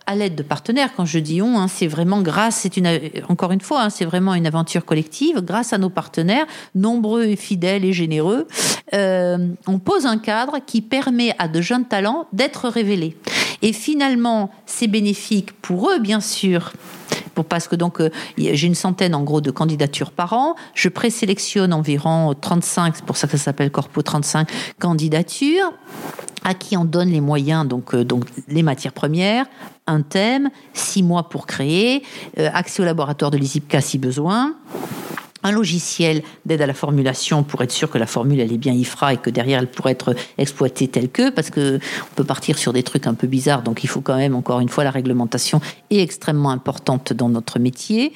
à l'aide de partenaires. Quand je dis on, hein, c'est vraiment grâce, c'est une encore une fois, hein, c'est vraiment une aventure collective. Grâce à nos partenaires, nombreux et fidèles et généreux, euh, on pose un cadre qui permet à de jeunes talents d'être révélés. Et finalement, c'est bénéfique pour eux, bien sûr, parce que donc j'ai une centaine en gros de candidatures par an. Je présélectionne environ 35, c'est pour ça que ça s'appelle Corpo 35 candidatures à qui on donne les moyens, donc, donc les matières premières, un thème, six mois pour créer, accès au laboratoire de l'ISIPCA si besoin un logiciel d'aide à la formulation pour être sûr que la formule elle est bien IFRA et que derrière elle pourrait être exploitée telle que parce que on peut partir sur des trucs un peu bizarres donc il faut quand même encore une fois la réglementation est extrêmement importante dans notre métier.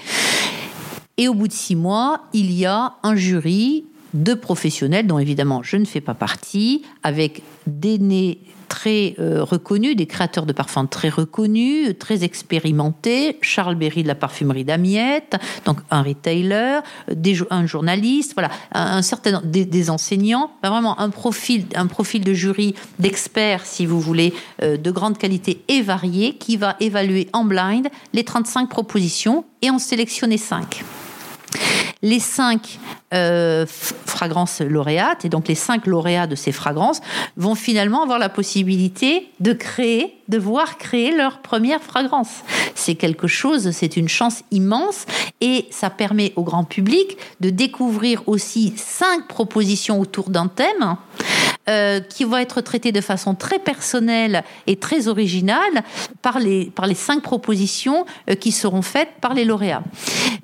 Et au bout de six mois il y a un jury de professionnels dont évidemment je ne fais pas partie avec des nés très euh, reconnus, des créateurs de parfums très reconnus, très expérimentés. Charles Berry de la parfumerie d'Amiette, donc un retailer, des, un journaliste, voilà, un, certain des, enseignants, vraiment un profil, un profil de jury d'experts, si vous voulez, euh, de grande qualité et varié, qui va évaluer en blind les 35 propositions et en sélectionner 5 les cinq euh, fragrances lauréates, et donc les cinq lauréats de ces fragrances, vont finalement avoir la possibilité de créer, de voir créer leur première fragrance. C'est quelque chose, c'est une chance immense, et ça permet au grand public de découvrir aussi cinq propositions autour d'un thème euh, qui va être traité de façon très personnelle et très originale par les, par les cinq propositions euh, qui seront faites par les lauréats.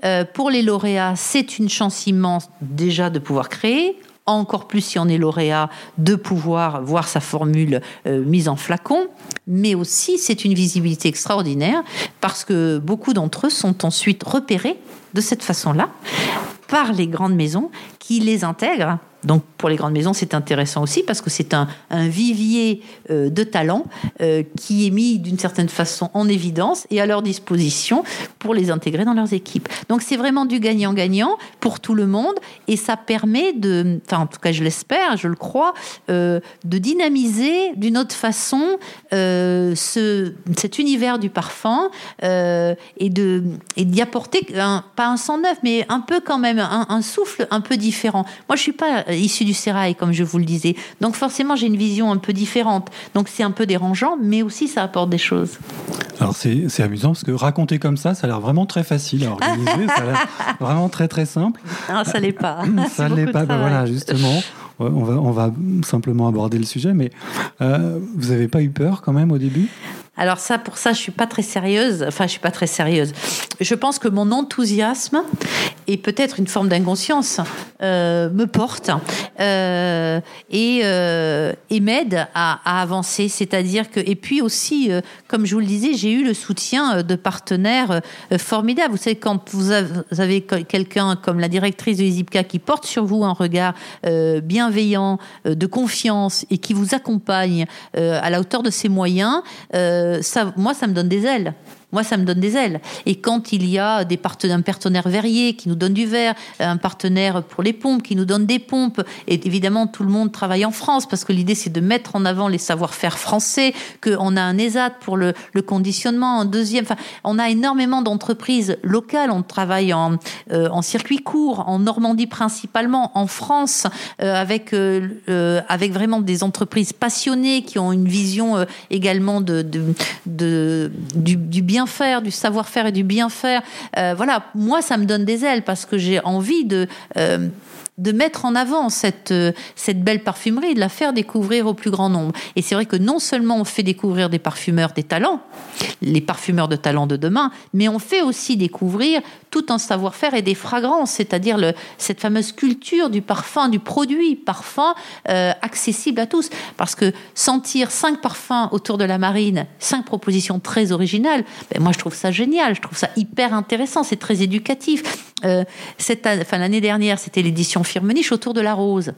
Euh, pour les lauréats, c'est une chance immense déjà de pouvoir créer, encore plus si on est lauréat, de pouvoir voir sa formule mise en flacon, mais aussi c'est une visibilité extraordinaire parce que beaucoup d'entre eux sont ensuite repérés de cette façon-là par les grandes maisons qui les intègrent donc pour les grandes maisons, c'est intéressant aussi parce que c'est un, vivier euh, de talents euh, qui est mis d'une certaine façon en évidence et à leur disposition pour les intégrer dans leurs équipes. Donc c'est vraiment du gagnant-gagnant pour tout le monde et ça permet de, en tout cas je l'espère, je le crois, euh, de dynamiser d'une autre façon ce, cet univers du parfum et de et d'y apporter un, pas un sang neuf mais un peu quand même un, un souffle un peu différent. Moi je suis pas issu du sérail, comme je vous le disais. Donc forcément, j'ai une vision un peu différente. Donc c'est un peu dérangeant, mais aussi ça apporte des choses. Alors c'est amusant parce que raconter comme ça, ça a l'air vraiment très facile à organiser, ça a l'air vraiment très très simple. Non, ça l'est pas. ça l'est pas. Ben voilà, justement. On va, on va simplement aborder le sujet, mais euh, vous n'avez pas eu peur quand même au début? Alors ça, pour ça, je suis pas très sérieuse. Enfin, je suis pas très sérieuse. Je pense que mon enthousiasme et peut-être une forme d'inconscience euh, me porte euh, et, euh, et m'aide à, avancer. C'est-à-dire que et puis aussi, comme je vous le disais, j'ai eu le soutien de partenaires formidables. Vous savez, quand vous avez quelqu'un comme la directrice de l'ISIPCA qui porte sur vous un regard bienveillant, de confiance et qui vous accompagne à la hauteur de ses moyens. Moi, ça me donne des ailes. Moi, ça me donne des ailes. Et quand il y a des partenaires, un partenaire verrier qui nous donne du verre, un partenaire pour les pompes qui nous donne des pompes, et évidemment, tout le monde travaille en France parce que l'idée, c'est de mettre en avant les savoir-faire français, qu'on a un ESAT pour le, conditionnement, un deuxième. Enfin, on a énormément d'entreprises locales. On travaille en, euh, circuit court, en Normandie principalement, en France, euh, avec, euh, avec vraiment des entreprises passionnées qui ont une vision également de, du bien faire, du savoir-faire et du bien faire. Euh, voilà, moi, ça me donne des ailes parce que j'ai envie de euh, de mettre en avant cette, euh, cette belle parfumerie de la faire découvrir au plus grand nombre. Et c'est vrai que non seulement on fait découvrir des parfumeurs des talents, les parfumeurs de talent de demain, mais on fait aussi découvrir tout un savoir-faire et des fragrances, c'est-à-dire cette fameuse culture du parfum, du produit parfum euh, accessible à tous. Parce que sentir cinq parfums autour de la marine, cinq propositions très originales, ben moi je trouve ça génial, je trouve ça hyper intéressant, c'est très éducatif. Euh, cette, l'année dernière, c'était l'édition Firmenich autour de la rose.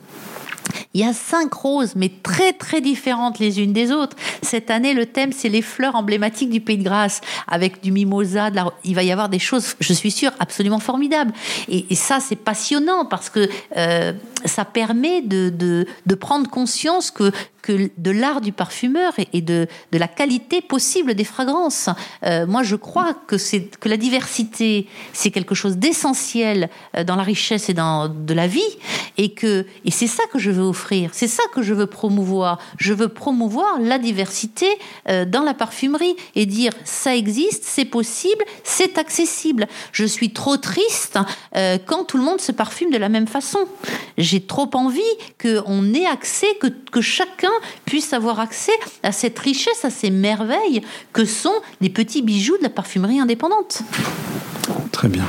Il y a cinq roses, mais très très différentes les unes des autres. Cette année, le thème, c'est les fleurs emblématiques du Pays de Grâce, avec du mimosa. Il va y avoir des choses, je suis sûre, absolument formidables. Et, ça, c'est passionnant parce que euh, ça permet de, de prendre conscience que de l'art du parfumeur et de, de, la qualité possible des fragrances. Euh, moi, je crois que, que la diversité, c'est quelque chose d'essentiel euh, dans la richesse et dans de la vie, et et c'est ça que je veux offrir, c'est ça que je veux promouvoir. Je veux promouvoir la diversité euh, dans la parfumerie et dire ça existe, c'est possible, c'est accessible. Je suis trop triste quand tout le monde se parfume de la même façon. J'ai trop envie qu'on ait accès, que, que chacun puisse avoir accès à cette richesse, à ces merveilles que sont les petits bijoux de la parfumerie indépendante. Très bien.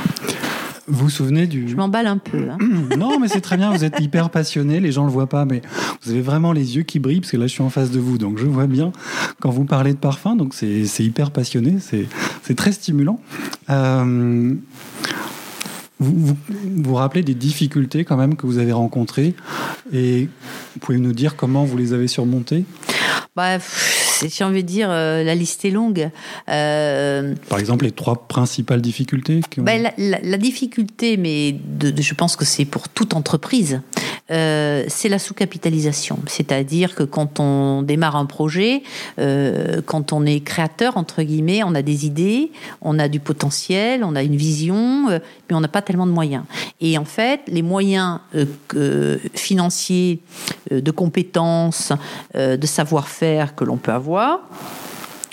Vous vous souvenez du... Je m'emballe un peu. Hein. non, mais c'est très bien, vous êtes hyper passionné, les gens ne le voient pas, mais vous avez vraiment les yeux qui brillent, parce que là, je suis en face de vous, donc je vois bien quand vous parlez de parfum, donc c'est hyper passionné, c'est très stimulant. Euh, vous, vous, rappelez des difficultés quand même que vous avez rencontrées et vous pouvez nous dire comment vous les avez surmontées bah, si j'ai envie de dire, euh, la liste est longue. Euh, Par exemple, les trois principales difficultés bah, la, difficulté, mais je pense que c'est pour toute entreprise, euh, c'est la sous-capitalisation. C'est-à-dire que quand on démarre un projet, quand on est créateur, entre guillemets, on a des idées, on a du potentiel, on a une vision, mais on n'a pas tellement de moyens. Et en fait, les moyens financiers, de compétences, de savoir-faire que l'on peut avoir,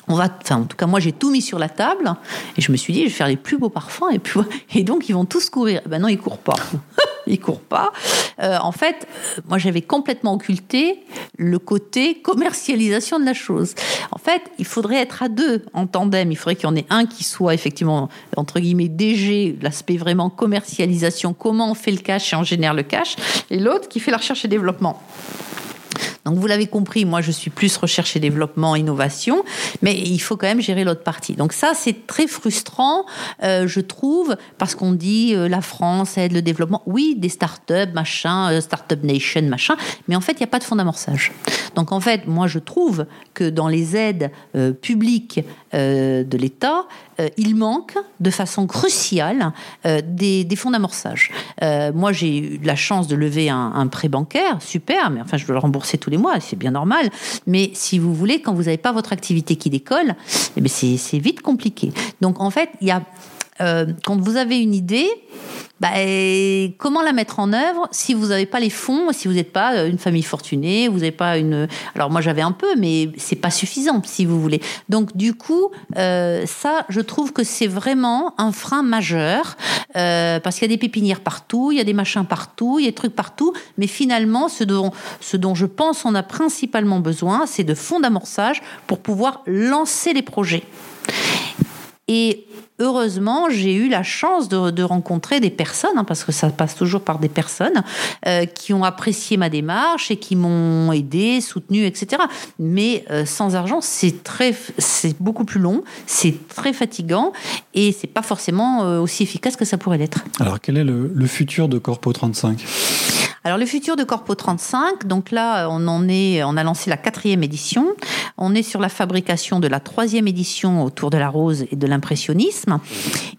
on va, enfin, en tout cas, moi, j'ai tout mis sur la table et je me suis dit, je vais faire les plus beaux parfums et, puis, et donc ils vont tous courir. Ben non, ils courent pas. ils courent pas. Euh, en fait, moi, j'avais complètement occulté le côté commercialisation de la chose. En fait, il faudrait être à deux en tandem. Il faudrait qu'il y en ait un qui soit effectivement entre guillemets DG, l'aspect vraiment commercialisation, comment on fait le cash et on génère le cash, et l'autre qui fait la recherche et développement. Donc vous l'avez compris, moi je suis plus recherche et développement, innovation, mais il faut quand même gérer l'autre partie. Donc ça c'est très frustrant, euh, je trouve, parce qu'on dit euh, la France aide le développement. Oui, des startups, machin, euh, startup nation, machin, mais en fait il n'y a pas de fonds d'amorçage. Donc en fait, moi je trouve que dans les aides publiques de l'État, il manque de façon cruciale des, des, fonds d'amorçage. moi j'ai eu la chance de lever un, prêt bancaire, super, mais enfin je dois le rembourser tous les mois, c'est bien normal. Mais si vous voulez, quand vous n'avez pas votre activité qui décolle, eh bien c'est vite compliqué. Donc en fait, il y a euh, quand vous avez une idée, bah, comment la mettre en œuvre si vous n'avez pas les fonds, si vous n'êtes pas euh, une famille fortunée, vous n'avez pas une. Alors moi j'avais un peu, mais c'est pas suffisant si vous voulez. Donc du coup, euh, ça, je trouve que c'est vraiment un frein majeur parce qu'il y a des pépinières partout, il y a des machins partout, il y a des trucs partout, mais finalement, ce dont, ce dont je pense on a principalement besoin, c'est de fonds d'amorçage pour pouvoir lancer les projets. Et heureusement, j'ai eu la chance de, rencontrer des personnes, hein, parce que ça passe toujours par des personnes, euh, qui ont apprécié ma démarche et qui m'ont aidé, soutenu, etc. Mais euh, sans argent, c'est beaucoup plus long, c'est très fatigant et c'est pas forcément euh, aussi efficace que ça pourrait l'être. Alors, quel est le, le futur de Corpo 35 alors le futur de Corpo 35, donc là on en est, on a lancé la quatrième édition. On est sur la fabrication de la troisième édition autour de la rose et de l'impressionnisme.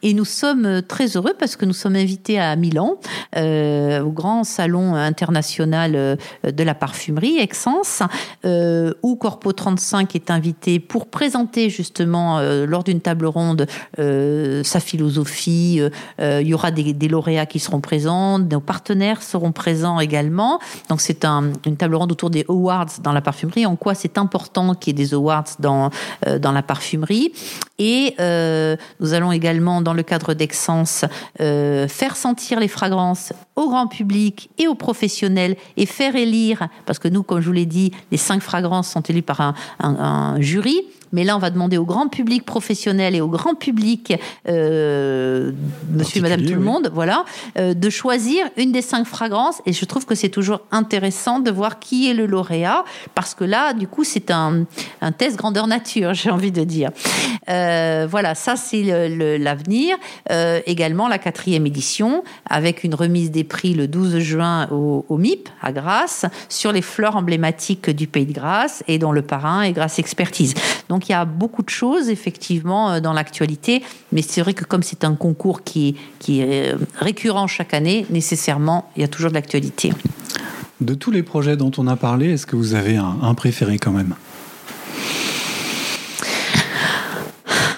Et nous sommes très heureux parce que nous sommes invités à Milan, euh, au grand salon international euh, de la parfumerie, Exens, euh, où Corpo 35 est invité pour présenter justement lors d'une table ronde sa philosophie. il y aura des lauréats qui seront présents, nos partenaires seront présents également. Donc c'est une table ronde autour des awards dans la parfumerie, en quoi c'est important qu'il y ait des awards dans, euh, dans la parfumerie. Et euh, nous allons également, dans le cadre d'Excence, euh, faire sentir les fragrances au grand public et aux professionnels et faire élire, parce que nous, comme je vous l'ai dit, les cinq fragrances sont élues par un jury. Mais là, on va demander au grand public professionnel et au grand public, euh, monsieur et madame tout le monde, voilà, euh, de choisir une des cinq fragrances. Et je trouve que c'est toujours intéressant de voir qui est le lauréat, parce que là, du coup, c'est un, un, test grandeur nature, j'ai envie de dire. Euh, voilà, ça, c'est l'avenir. Euh, également, la quatrième édition, avec une remise des prix le 12 juin au, MIP, à Grasse, sur les fleurs emblématiques du pays de Grasse, et dont le parrain est Grasse Expertise. Donc, donc il y a beaucoup de choses effectivement euh, dans l'actualité, mais c'est vrai que comme c'est un concours qui, qui est euh, récurrent chaque année, nécessairement, il y a toujours de l'actualité. de tous les projets dont on a parlé, est-ce que vous avez un préféré quand même?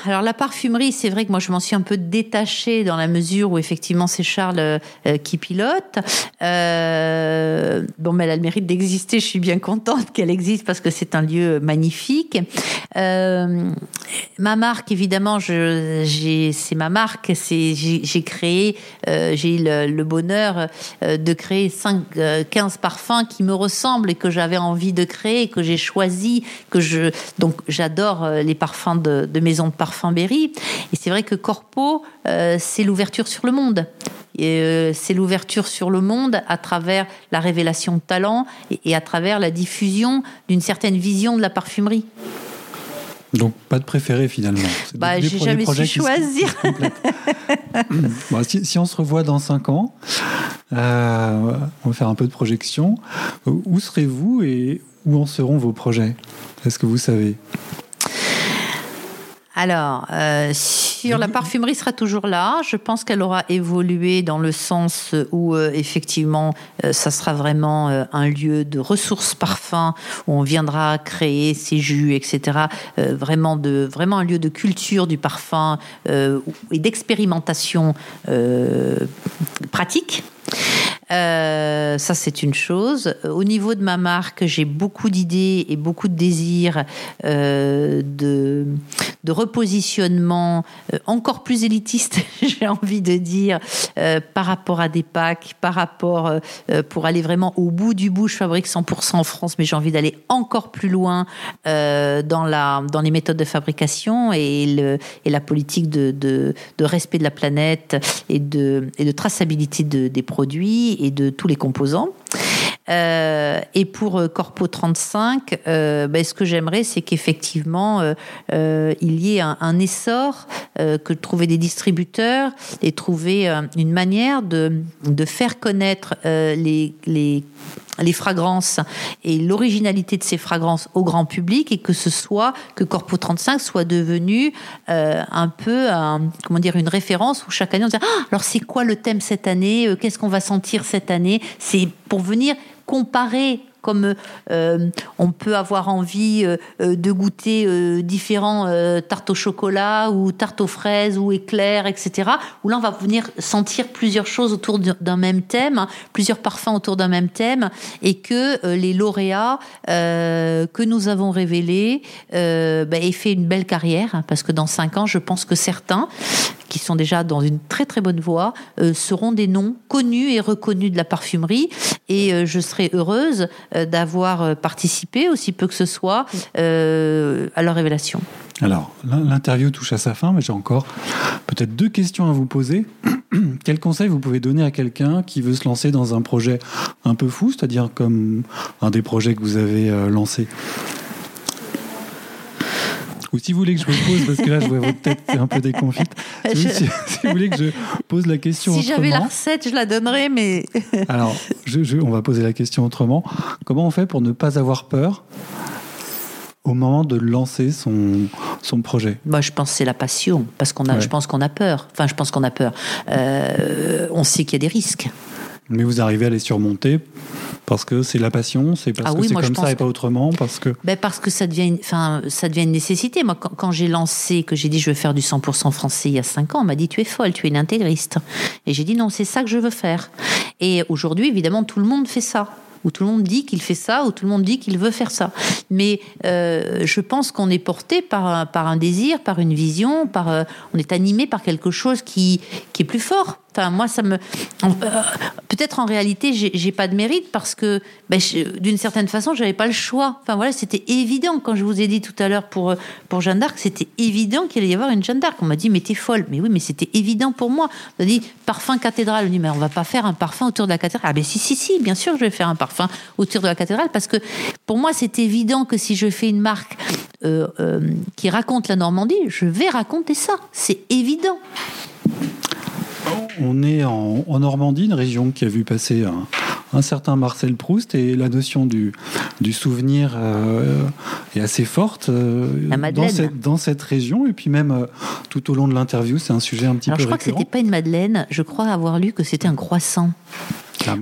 Alors la parfumerie, c'est vrai que moi je m'en suis un peu détachée dans la mesure où effectivement c'est Charles euh, qui pilote. Euh, bon, mais elle a le mérite d'exister. Je suis bien contente qu'elle existe parce que c'est un lieu magnifique. Euh, ma marque, évidemment, c'est ma marque. J'ai créé, j'ai eu le, bonheur de créer 5, 15 parfums qui me ressemblent et que j'avais envie de créer, que j'ai choisi, que je donc j'adore les parfums de, de maisons de parfums Berry. Et c'est vrai que Corpo, euh, c'est l'ouverture sur le monde. Euh, c'est l'ouverture sur le monde à travers la révélation de talent et, à travers la diffusion d'une certaine vision de la parfumerie. Donc pas de préféré finalement. Bah, j'ai jamais su choisir. si, on se revoit dans 5 ans, euh, on va faire un peu de projection. Où serez-vous et où en seront vos projets? Est-ce que vous savez? Alors, euh, sur la parfumerie sera toujours là. Je pense qu'elle aura évolué dans le sens où euh, effectivement, euh, ça sera vraiment un lieu de ressources parfums où on viendra créer ses jus, etc. vraiment de vraiment un lieu de culture du parfum et d'expérimentation pratique. Euh, ça, c'est une chose. Au niveau de ma marque, j'ai beaucoup d'idées et beaucoup de désirs euh, de, de repositionnement euh, encore plus élitiste, j'ai envie de dire, par rapport à des packs, par rapport pour aller vraiment au bout du bout. Je fabrique 100% en France, mais j'ai envie d'aller encore plus loin dans, la, dans les méthodes de fabrication et, le, et la politique de, de, de, respect de la planète et de, et de traçabilité de, des produits et de tous les composants. Euh, et pour euh, Corpo 35, euh, ben, ce que j'aimerais, c'est qu'effectivement, il y ait un, essor, que trouver des distributeurs et trouver une manière de, de faire connaître les, les les fragrances et l'originalité de ces fragrances au grand public et que ce soit que Corpo 35 soit devenu un peu comment dire une référence où chaque année on dit ah, alors c'est quoi le thème cette année? Qu'est-ce qu'on va sentir cette année? C'est pour venir comparer comme euh, on peut avoir envie euh, euh, de goûter différents tartes au chocolat ou tartes aux fraises ou éclairs, etc. Où là, on va venir sentir plusieurs choses autour d'un même thème, plusieurs parfums autour d'un même thème, et que les lauréats que nous avons révélés bah, aient fait une belle carrière, hein, parce que dans cinq ans, je pense que certains qui sont déjà dans une très très bonne voie, euh, seront des noms connus et reconnus de la parfumerie. Et euh, je serai heureuse euh, d'avoir participé, aussi peu que ce soit, à leur révélation. Alors, l'interview touche à sa fin, mais j'ai encore peut-être deux questions à vous poser. Quel conseil vous pouvez donner à quelqu'un qui veut se lancer dans un projet un peu fou, c'est-à-dire comme un des projets que vous avez lancé ou si vous voulez que je vous pose, parce que là, je vois votre tête un peu déconfite. Si, vous voulez que je pose la question si j'avais la recette, je la donnerais, mais... Alors, on va poser la question autrement. Comment on fait pour ne pas avoir peur au moment de lancer son, son projet? Moi, je pense que c'est la passion, parce qu'on a, je pense qu'on a peur. Enfin, je pense qu'on a peur. Euh, on sait qu'il y a des risques. Mais vous arrivez à les surmonter parce que c'est la passion, c'est parce ah que c'est comme ça et pas autrement, parce que. Ben parce que ça devient, une, enfin, ça devient une nécessité. Moi, quand, j'ai lancé, que j'ai dit je veux faire du 100% français il y a 5 ans, on m'a dit tu es folle, tu es une intégriste. Et j'ai dit non, c'est ça que je veux faire. Et aujourd'hui, évidemment, tout le monde fait ça où tout le monde dit qu'il fait ça, où tout le monde dit qu'il veut faire ça. Mais euh, je pense qu'on est porté par, par un désir, par une vision, par, euh, on est animé par quelque chose qui, qui est plus fort. Enfin, moi, ça me. Euh, peut-être en réalité, j'ai pas de mérite parce que, ben, d'une certaine façon, j'avais pas le choix. Enfin voilà, c'était évident quand je vous ai dit tout à l'heure pour pour Jeanne d'Arc, c'était évident qu'il allait y avoir une Jeanne d'Arc. On m'a dit mais t'es folle. Mais oui, mais c'était évident pour moi. On m'a dit parfum cathédrale. On dit mais on va pas faire un parfum autour de la cathédrale. Ah ben si si si, bien sûr, je vais faire un parfum autour de la cathédrale parce que pour moi, c'est évident que si je fais une marque euh, euh, qui raconte la Normandie, je vais raconter ça. C'est évident. On est en, Normandie, une région qui a vu passer un, certain Marcel Proust, et la notion du, du souvenir euh, est assez forte euh, dans, cette, dans, cette, région. Et puis même euh, tout au long de l'interview, c'est un sujet un petit peu je crois que c'était pas une madeleine. Je crois avoir lu que c'était un croissant.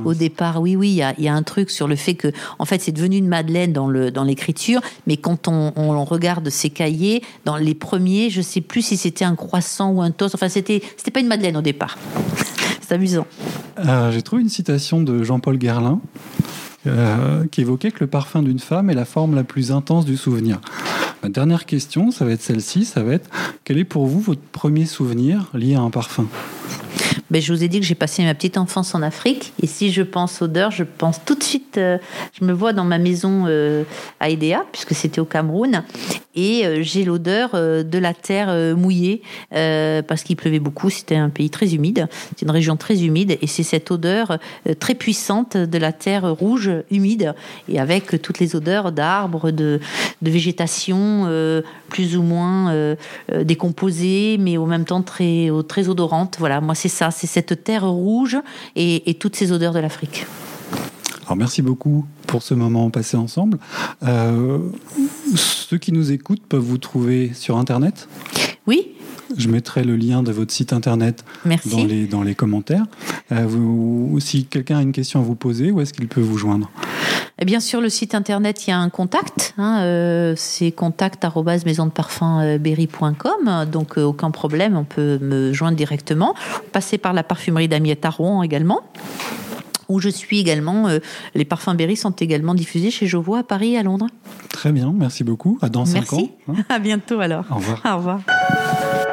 Au départ, oui, oui, il y, a, un truc sur le fait que, en fait, c'est devenu une madeleine dans le dans l'écriture, mais quand on, on, regarde ces cahiers, dans les premiers, je sais plus si c'était un croissant ou un toast. Enfin, c'était c'était pas une madeleine au départ. c'est amusant. Euh, j'ai trouvé une citation de Jean-Paul Guerlain. Euh, qui évoquait que le parfum d'une femme est la forme la plus intense du souvenir. Ma dernière question, ça va être celle-ci, ça va être quel est pour vous votre premier souvenir lié à un parfum? Ben, je vous ai dit que j'ai passé ma petite enfance en Afrique. Et si je pense odeur, je pense tout de suite, euh, je me vois dans ma maison euh, à Edea, puisque c'était au Cameroun. Et euh, j'ai l'odeur de la terre mouillée, parce qu'il pleuvait beaucoup. C'était un pays très humide. C'est une région très humide. Et c'est cette odeur très puissante de la terre rouge, humide, et avec toutes les odeurs d'arbres, de, de, végétation plus ou moins décomposée, mais en même temps très, très odorante. Voilà, moi c'est ça c'est cette terre rouge et, toutes ces odeurs de l'Afrique. Alors merci beaucoup pour ce moment passé ensemble. Euh, ceux qui nous écoutent peuvent vous trouver sur Internet Oui. Je mettrai le lien de votre site Internet Dans, les, dans les commentaires. Euh, vous, si quelqu'un a une question à vous poser, où est-ce qu'il peut vous joindre? Et bien sur le site internet, il y a un contact. Hein, euh, c'est contact berry.com. Donc euh, aucun problème, on peut me joindre directement. Passer par la parfumerie d'Amiette à Rouen également où je suis également. Euh, les parfums Berry sont également diffusés chez Jovo à Paris et à Londres. Très bien, merci beaucoup. À dans 5 ans. Hein. À bientôt alors. Au revoir. Au revoir.